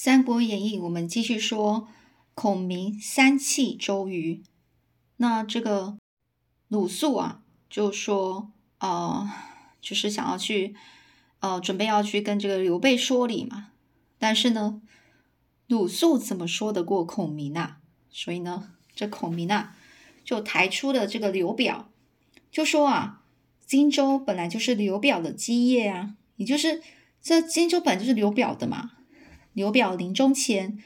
三国演义》，我们继续说孔明三气周瑜。那这个鲁肃啊，就说呃，就是想要去呃，准备要去跟这个刘备说理嘛。但是呢，鲁肃怎么说得过孔明啊？所以呢，这孔明啊，就抬出了这个刘表，就说啊，荆州本来就是刘表的基业啊，也就是这荆州本就是刘表的嘛。刘表临终前，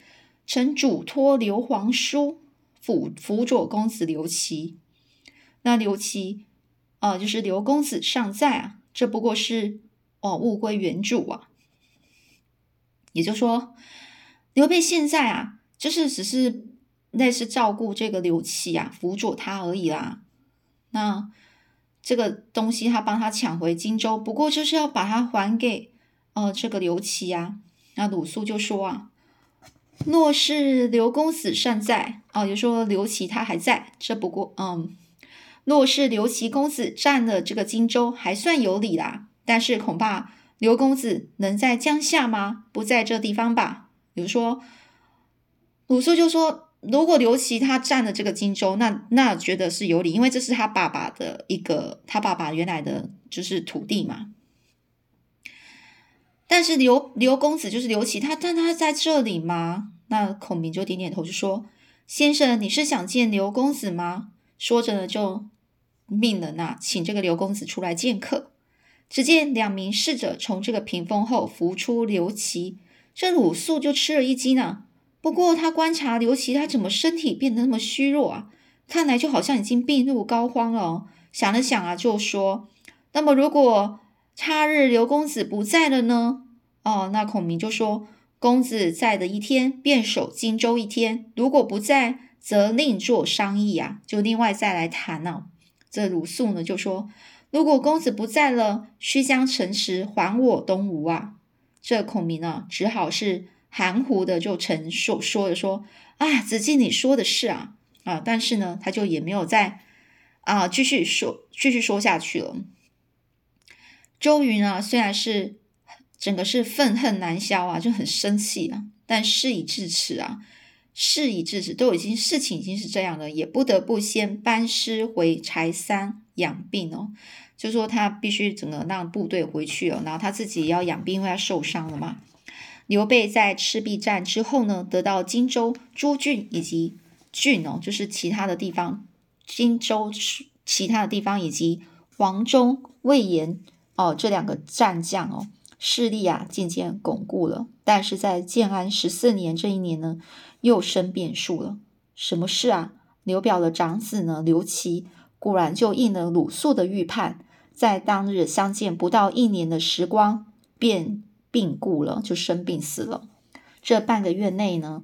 曾嘱托刘皇叔辅辅佐公子刘琦。那刘琦，呃，就是刘公子尚在啊，这不过是哦，物归原主啊。也就是说，刘备现在啊，就是只是类似照顾这个刘琦啊，辅佐他而已啦。那这个东西他帮他抢回荆州，不过就是要把它还给呃这个刘琦啊。那鲁肃就说啊，若是刘公子尚在，哦，就说刘琦他还在，这不过，嗯，若是刘琦公子占了这个荆州，还算有理啦。但是恐怕刘公子能在江夏吗？不在这地方吧？比如说，鲁肃就说，如果刘琦他占了这个荆州，那那觉得是有理，因为这是他爸爸的一个，他爸爸原来的就是土地嘛。但是刘刘公子就是刘琦，他但他在这里吗？那孔明就点点头，就说：“先生，你是想见刘公子吗？”说着呢，就命人呐，请这个刘公子出来见客。只见两名侍者从这个屏风后扶出刘琦，这鲁肃就吃了一惊呢。不过他观察刘琦，他怎么身体变得那么虚弱啊？看来就好像已经病入膏肓了。想了想啊，就说：“那么如果……”他日刘公子不在了呢？哦，那孔明就说：“公子在的一天，便守荆州一天；如果不在，则另作商议啊，就另外再来谈呢。”这鲁肃呢就说：“如果公子不在了，须将城池还我东吴啊。”这孔明呢，只好是含糊的就陈述说着说：“啊，子敬你说的是啊啊！”但是呢，他就也没有再啊继续说继续说下去了。周瑜呢，虽然是整个是愤恨难消啊，就很生气啊，但事已至此啊，事已至此，都已经事情已经是这样了，也不得不先班师回柴桑养病哦。就说他必须整个让部队回去哦，然后他自己要养病，因为他受伤了嘛。刘备在赤壁战之后呢，得到荆州诸郡以及郡哦，就是其他的地方，荆州其他的地方以及黄忠、魏延。哦，这两个战将哦，势力啊渐渐巩固了。但是在建安十四年这一年呢，又生变数了。什么事啊？刘表的长子呢，刘琦果然就应了鲁肃的预判，在当日相见不到一年的时光，便病故了，就生病死了。这半个月内呢，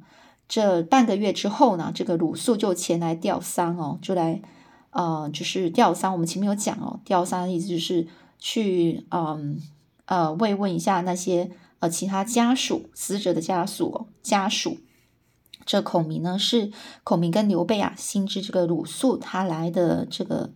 这半个月之后呢，这个鲁肃就前来吊丧哦，就来呃，就是吊丧。我们前面有讲哦，吊丧的意思就是。去嗯呃慰问一下那些呃其他家属死者的家属家属。这孔明呢是孔明跟刘备啊，心知这个鲁肃他来的这个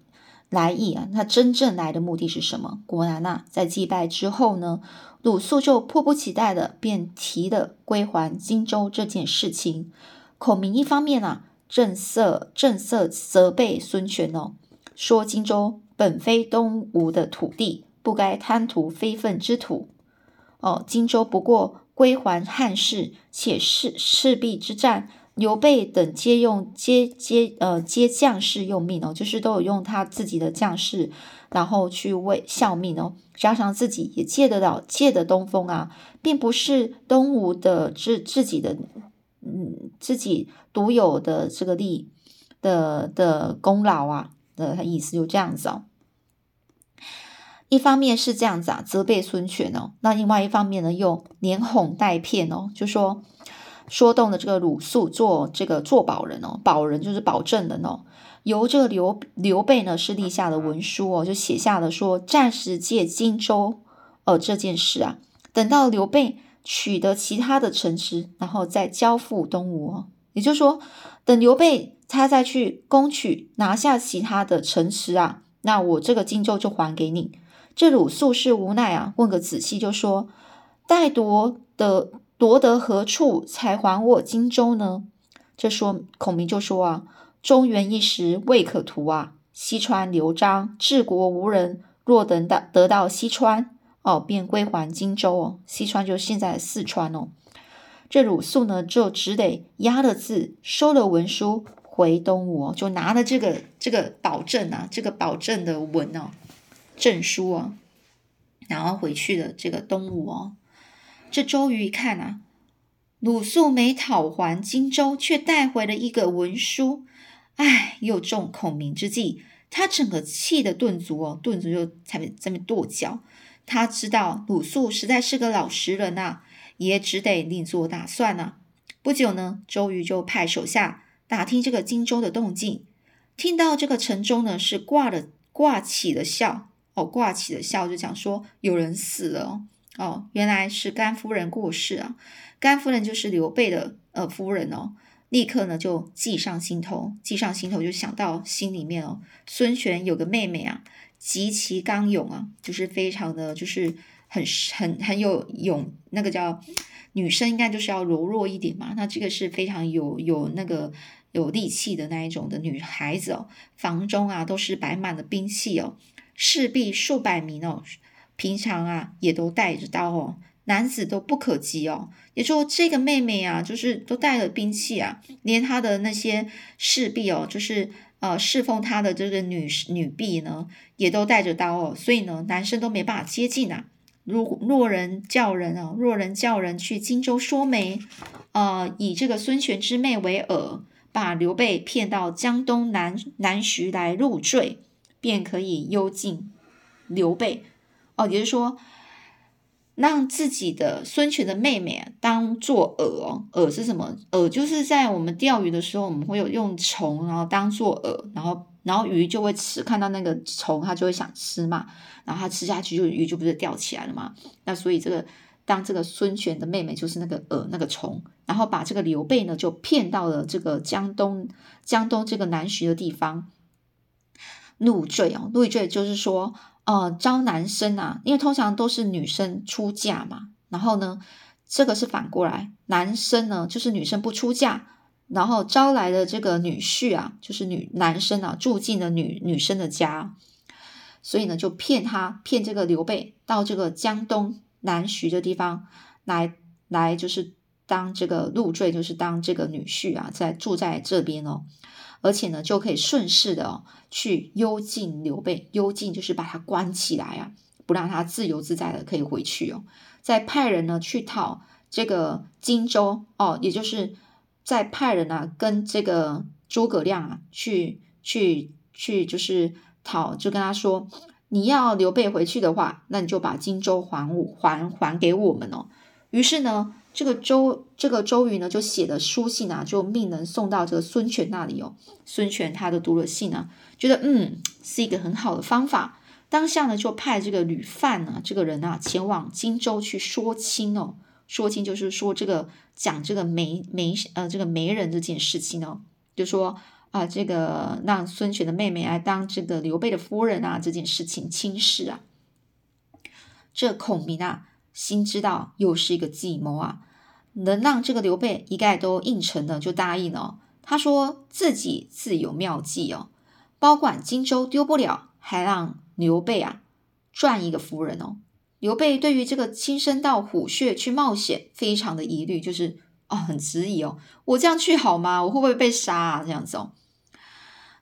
来意啊，他真正来的目的是什么？果然呐，在祭拜之后呢，鲁肃就迫不及待的便提了归还荆州这件事情。孔明一方面啊，正色正色责备孙权哦，说荆州。本非东吴的土地，不该贪图非分之土。哦，荆州不过归还汉室，且是赤壁之战，刘备等皆用皆皆呃皆将士用命哦，就是都有用他自己的将士，然后去为效命哦。加上自己也借得到借的东风啊，并不是东吴的自自己的嗯自己独有的这个利的的功劳啊的意思就这样子哦。一方面是这样子啊，责备孙权哦；那另外一方面呢，又连哄带骗哦，就说说动了这个鲁肃做这个做保人哦，保人就是保证人哦。由这个刘刘备呢是立下的文书哦，就写下了说暂时借荆州呃这件事啊，等到刘备取得其他的城池，然后再交付东吴哦。也就是说，等刘备他再去攻取拿下其他的城池啊，那我这个荆州就还给你。这鲁肃是无奈啊，问个仔细就说：“待夺的夺得何处才还我荆州呢？这说孔明就说啊，中原一时未可图啊，西川刘璋治国无人，若等到得到西川哦，便归还荆州哦。西川就是现在四川哦。这鲁肃呢，就只得押了字，收了文书回东吴哦，就拿了这个这个保证啊，这个保证的文哦，证书啊，然后回去了这个东吴哦。这周瑜一看啊，鲁肃没讨还荆州，却带回了一个文书，哎，又中孔明之计，他整个气的顿足哦，顿足就在那在那跺脚。他知道鲁肃实在是个老实人呐。也只得另做打算了。不久呢，周瑜就派手下打听这个荆州的动静，听到这个城中呢是挂了挂起了笑哦，挂起的笑就讲说有人死了哦哦，原来是甘夫人过世啊。甘夫人就是刘备的呃夫人哦，立刻呢就计上心头，计上心头就想到心里面哦，孙权有个妹妹啊，极其刚勇啊，就是非常的就是。很很很有勇，那个叫女生应该就是要柔弱一点嘛。那这个是非常有有那个有力气的那一种的女孩子哦。房中啊都是摆满了兵器哦，士兵数百名哦，平常啊也都带着刀哦，男子都不可及哦。也说这个妹妹啊，就是都带了兵器啊，连她的那些士兵哦，就是呃侍奉她的这个女女婢呢，也都带着刀哦，所以呢，男生都没办法接近啊。如若人叫人啊，若人叫人去荆州说媒，呃，以这个孙权之妹为饵，把刘备骗到江东南南徐来入赘，便可以幽禁刘备。哦，也就是说。让自己的孙权的妹妹当做饵哦，饵是什么？饵就是在我们钓鱼的时候，我们会有用虫，然后当做饵，然后然后鱼就会吃，看到那个虫，它就会想吃嘛，然后它吃下去，就鱼就不是钓起来了嘛。那所以这个当这个孙权的妹妹就是那个饵那个虫，然后把这个刘备呢就骗到了这个江东江东这个南徐的地方入赘哦，入赘就是说。呃，招男生啊，因为通常都是女生出嫁嘛，然后呢，这个是反过来，男生呢就是女生不出嫁，然后招来的这个女婿啊，就是女男生啊住进了女女生的家，所以呢就骗他骗这个刘备到这个江东南徐的地方来来，就是当这个入赘，就是当这个女婿啊，在住在这边哦。而且呢，就可以顺势的去幽禁刘备，幽禁就是把他关起来啊，不让他自由自在的可以回去哦。再派人呢去讨这个荆州哦，也就是再派人啊跟这个诸葛亮啊去去去，就是讨，就跟他说，你要刘备回去的话，那你就把荆州还我还还给我们哦。于是呢。这个周这个周瑜呢，就写的书信啊，就命人送到这个孙权那里哦。孙权他的读了信啊，觉得嗯是一个很好的方法，当下呢就派这个吕范呢这个人啊前往荆州去说亲哦。说亲就是说这个讲这个媒媒呃这个媒人这件事情哦，就说啊这个让孙权的妹妹来当这个刘备的夫人啊这件事情亲事啊。这孔明啊。心知道又是一个计谋啊，能让这个刘备一概都应承的，就答应了。他说自己自有妙计哦，保管荆州丢不了，还让刘备啊赚一个夫人哦。刘备对于这个亲身到虎穴去冒险，非常的疑虑，就是哦很质疑哦，我这样去好吗？我会不会被杀啊？这样子哦。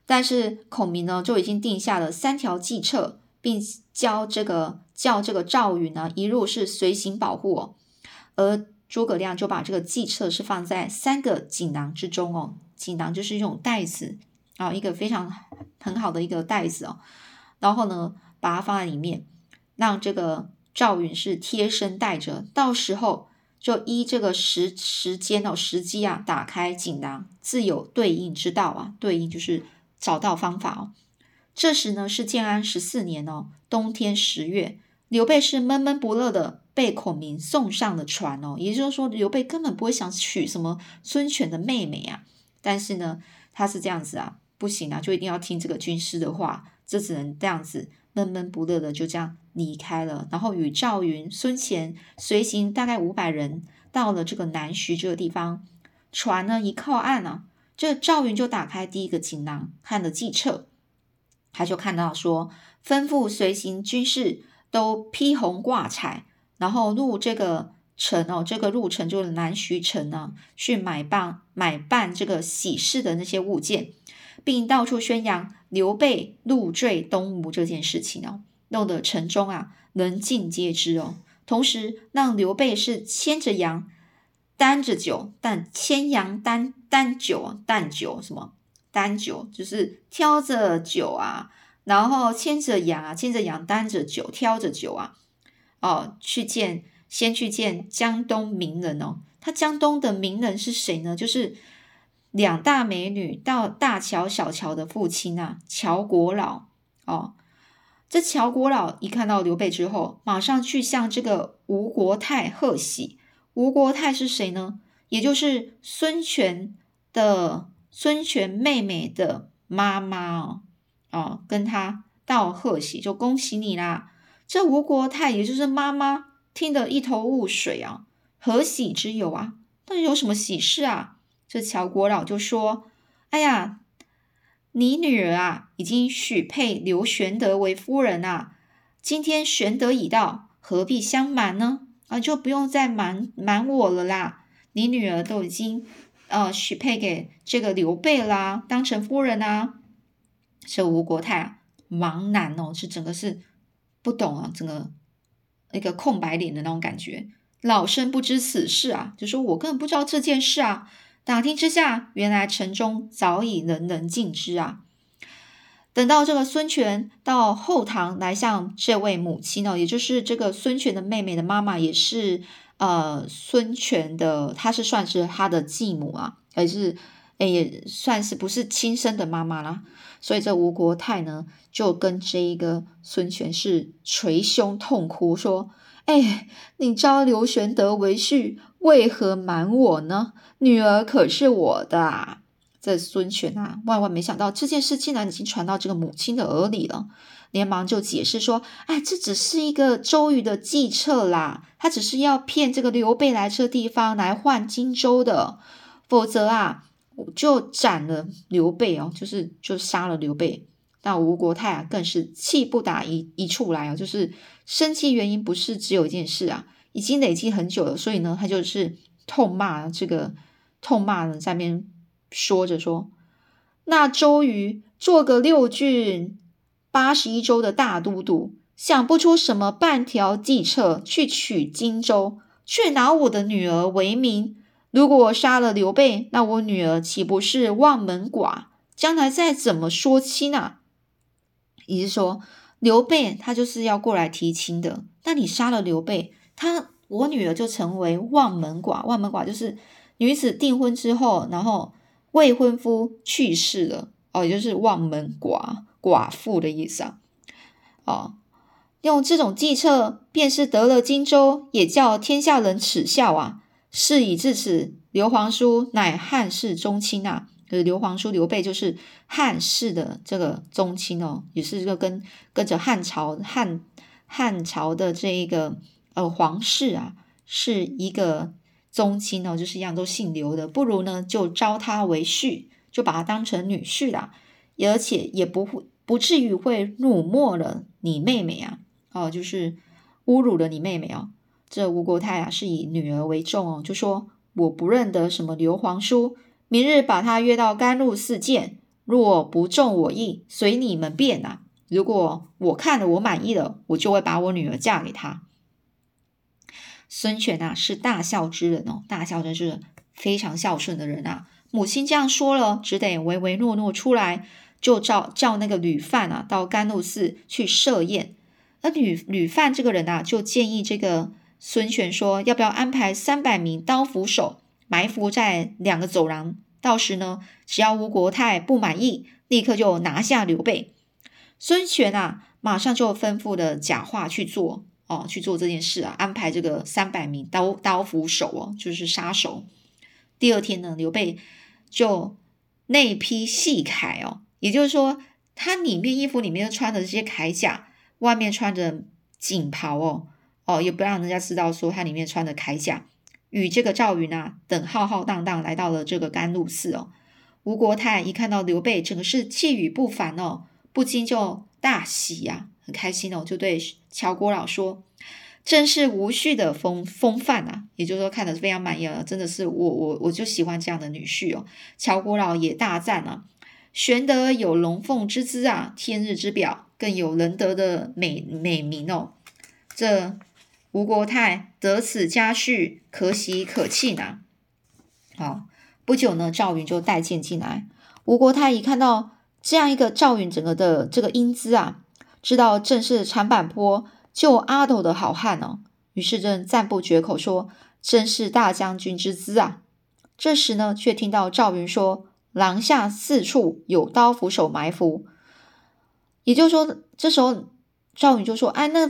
但是孔明呢，就已经定下了三条计策，并教这个。叫这个赵云呢，一路是随行保护哦，而诸葛亮就把这个计策是放在三个锦囊之中哦，锦囊就是一种袋子啊，一个非常很好的一个袋子哦，然后呢，把它放在里面，让这个赵云是贴身带着，到时候就依这个时时间哦时机啊，打开锦囊，自有对应之道啊，对应就是找到方法哦。这时呢是建安十四年哦，冬天十月。刘备是闷闷不乐的被孔明送上了船哦，也就是说，刘备根本不会想娶什么孙权的妹妹啊。但是呢，他是这样子啊，不行啊，就一定要听这个军师的话，这只能这样子闷闷不乐的就这样离开了。然后与赵云、孙乾随行大概五百人，到了这个南徐这个地方，船呢一靠岸啊，这赵云就打开第一个锦囊，看了计策，他就看到说，吩咐随行军士都披红挂彩，然后入这个城哦，这个入城就是南徐城呢，去买办买办这个喜事的那些物件，并到处宣扬刘备入赘东吴这件事情哦，弄得城中啊人尽皆知哦。同时让刘备是牵着羊，担着酒，但牵羊担担酒，担酒什么？担酒就是挑着酒啊，然后牵着羊啊，牵着羊担着酒，挑着酒啊，哦，去见先去见江东名人哦。他江东的名人是谁呢？就是两大美女到大乔、小乔的父亲啊，乔国老哦。这乔国老一看到刘备之后，马上去向这个吴国太贺喜。吴国太是谁呢？也就是孙权的孙权妹妹的妈妈哦，哦，跟他道贺喜，就恭喜你啦。这吴国太也就是妈妈，听得一头雾水啊，何喜之有啊？到底有什么喜事啊？这乔国老就说：“哎呀。”你女儿啊，已经许配刘玄德为夫人啊。今天玄德已到，何必相瞒呢？啊，就不用再瞒瞒我了啦。你女儿都已经呃许配给这个刘备啦，当成夫人啊。这吴国太啊，茫然哦，是整个是不懂啊，整个一个空白脸的那种感觉。老身不知此事啊，就说我根本不知道这件事啊。打听之下，原来城中早已人人尽知啊。等到这个孙权到后堂来向这位母亲哦，也就是这个孙权的妹妹的妈妈，也是呃孙权的，她是算是他的继母啊，还是也算是不是亲生的妈妈啦。所以这吴国太呢，就跟这一个孙权是捶胸痛哭说。哎，你招刘玄德为婿，为何瞒我呢？女儿可是我的啊！这孙权啊，万万没想到这件事竟然已经传到这个母亲的耳里了，连忙就解释说：“哎，这只是一个周瑜的计策啦，他只是要骗这个刘备来这地方来换荆州的，否则啊，就斩了刘备哦，就是就杀了刘备。”那吴国太啊，更是气不打一一处来啊，就是生气原因不是只有一件事啊，已经累积很久了，所以呢，他就是痛骂这个，痛骂呢在边说着说，那周瑜做个六郡八十一州的大都督，想不出什么半条计策去取荆州，却拿我的女儿为名。如果杀了刘备，那我女儿岂不是望门寡？将来再怎么说亲啊？也是说，刘备他就是要过来提亲的。那你杀了刘备，他我女儿就成为望门寡。望门寡就是女子订婚之后，然后未婚夫去世了，哦，也就是望门寡寡妇的意思啊。哦，用这种计策，便是得了荆州，也叫天下人耻笑啊。事已至此，刘皇叔乃汉室宗亲啊。就是刘皇叔刘备，就是汉室的这个宗亲哦，也是这个跟跟着汉朝汉汉朝的这一个呃皇室啊，是一个宗亲哦，就是一样都姓刘的，不如呢就招他为婿，就把他当成女婿啦，而且也不会不至于会辱没了你妹妹啊，哦，就是侮辱了你妹妹哦。这吴国太啊是以女儿为重哦，就说我不认得什么刘皇叔。明日把他约到甘露寺见，若不中我意，随你们便呐。如果我看了我满意了，我就会把我女儿嫁给他。孙权啊，是大孝之人哦，大孝真是非常孝顺的人啊。母亲这样说了，只得唯唯诺诺出来，就叫叫那个吕范啊，到甘露寺去设宴。而吕吕范这个人啊，就建议这个孙权说，要不要安排三百名刀斧手？埋伏在两个走廊，到时呢，只要吴国太不满意，立刻就拿下刘备。孙权啊，马上就吩咐的假话去做哦，去做这件事啊，安排这个三百名刀刀斧手哦，就是杀手。第二天呢，刘备就内披细铠哦，也就是说，他里面衣服里面穿的这些铠甲，外面穿着锦袍哦，哦，也不让人家知道说他里面穿的铠甲。与这个赵云啊等浩浩荡荡来到了这个甘露寺哦。吴国太一看到刘备，整个是气宇不凡哦，不禁就大喜呀，很开心哦，就对乔国老说：“真是无序的风风范啊！”也就是说，看的非常满意了，真的是我我我就喜欢这样的女婿哦。乔国老也大赞啊：“玄德有龙凤之姿啊，天日之表，更有仁德的美美名哦。”这吴国太得此佳婿，可喜可泣呐！好。不久呢，赵云就带剑进来。吴国太一看到这样一个赵云，整个的这个英姿啊，知道正是长坂坡救阿斗的好汉哦。于是正赞不绝口说：“真是大将军之姿啊！”这时呢，却听到赵云说：“廊下四处有刀斧手埋伏。”也就是说，这时候赵云就说：“哎，那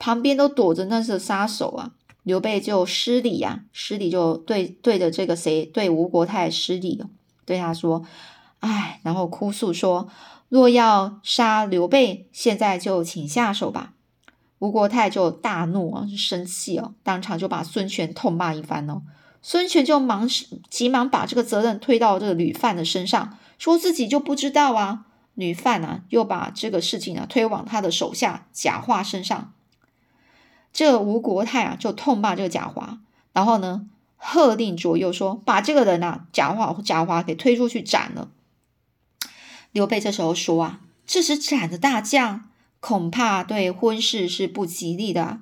旁边都躲着那是杀手啊！”刘备就失礼呀，失礼就对对着这个谁对吴国太失礼，对他说：“哎，然后哭诉说，若要杀刘备，现在就请下手吧。”吴国太就大怒啊，生气哦，当场就把孙权痛骂一番哦。孙权就忙急忙把这个责任推到这个吕范的身上，说自己就不知道啊。吕范啊，又把这个事情啊推往他的手下贾化身上。这吴国太啊，就痛骂这个贾华，然后呢，喝令左右说：“把这个人啊，贾华贾华给推出去斩了。”刘备这时候说：“啊，这时斩的大将，恐怕对婚事是不吉利的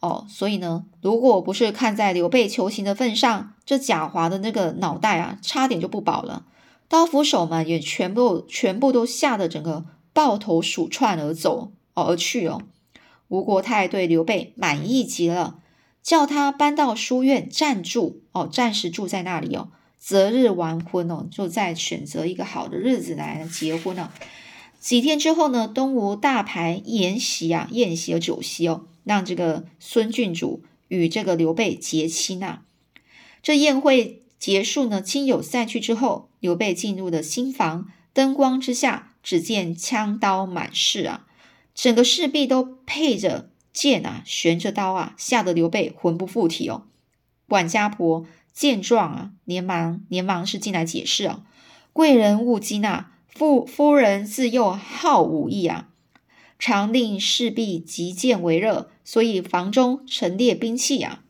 哦。所以呢，如果不是看在刘备求情的份上，这贾华的那个脑袋啊，差点就不保了。刀斧手们也全部全部都吓得整个抱头鼠窜而走哦而去哦。”吴国太对刘备满意极了，叫他搬到书院暂住哦，暂时住在那里哦，择日完婚哦，就再选择一个好的日子来结婚了。几天之后呢，东吴大排筵席啊，宴席和酒席哦，让这个孙郡主与这个刘备结亲呐。这宴会结束呢，亲友散去之后，刘备进入了新房，灯光之下，只见枪刀满室啊。整个士壁都配着剑啊，悬着刀啊，吓得刘备魂不附体哦。管家婆见状啊，连忙连忙是进来解释啊。贵人勿惊啊，夫夫人自幼好武艺啊，常令士壁击剑为乐，所以房中陈列兵器啊。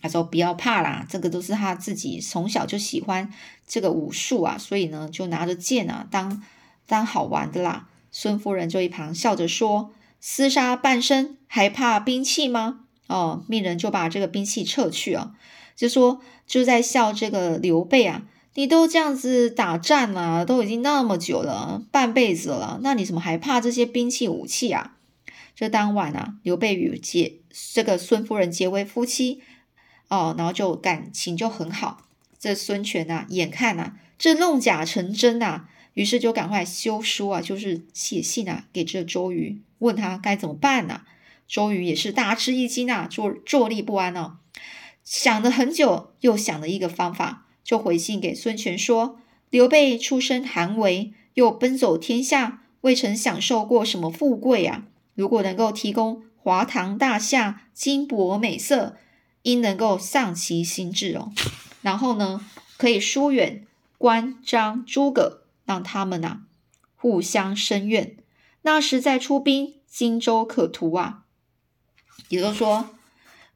他说不要怕啦，这个都是他自己从小就喜欢这个武术啊，所以呢就拿着剑啊当当好玩的啦。孙夫人就一旁笑着说：“厮杀半生，还怕兵器吗？”哦，命人就把这个兵器撤去啊，就说就在笑这个刘备啊，你都这样子打战了，都已经那么久了，半辈子了，那你怎么还怕这些兵器武器啊？这当晚啊，刘备与结这个孙夫人结为夫妻哦，然后就感情就很好。这孙权呐，眼看呐，这弄假成真呐。于是就赶快修书啊，就是写信啊，给这周瑜，问他该怎么办呢？周瑜也是大吃一惊啊，坐坐立不安哦，想了很久，又想了一个方法，就回信给孙权说：刘备出身寒微，又奔走天下，未曾享受过什么富贵啊。如果能够提供华堂大厦、金帛美色，应能够丧其心志哦。然后呢，可以疏远关张诸葛。让他们呐互相生怨，那时再出兵，荆州可图啊。也就是说，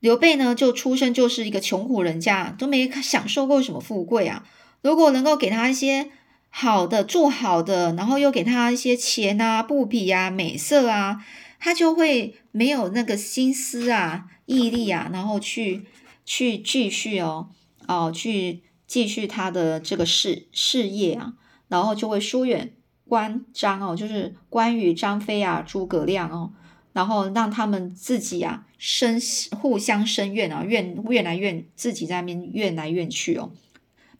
刘备呢就出生就是一个穷苦人家，都没享受过什么富贵啊。如果能够给他一些好的、住好的，然后又给他一些钱啊、布匹啊、美色啊，他就会没有那个心思啊、毅力啊，然后去去继续哦哦，去继续他的这个事事业啊。然后就会疏远关张哦，就是关羽、张飞啊、诸葛亮哦，然后让他们自己啊生互相生怨啊，怨怨来怨，自己在那边怨来怨去哦，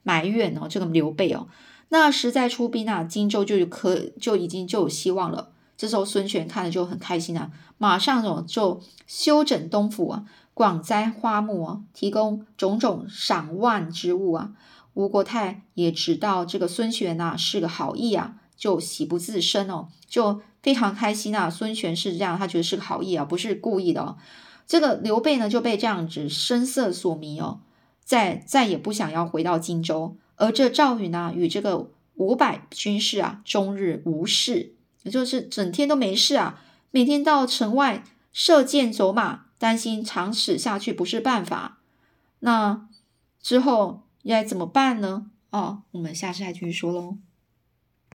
埋怨哦，这个刘备哦，那时在出兵啊，荆州就可就已经就有希望了。这时候孙权看了就很开心啊，马上哦就修整东府啊，广栽花木啊，提供种种赏万之物啊。吴国太也知道这个孙权呐是个好意啊，就喜不自胜哦，就非常开心啊。孙权是这样，他觉得是个好意啊，不是故意的哦。这个刘备呢就被这样子声色所迷哦，再再也不想要回到荆州。而这赵云呢，与这个五百军士啊，终日无事，也就是整天都没事啊，每天到城外射箭走马，担心长此下去不是办法。那之后该怎么办呢？哦，我们下次再继续说喽。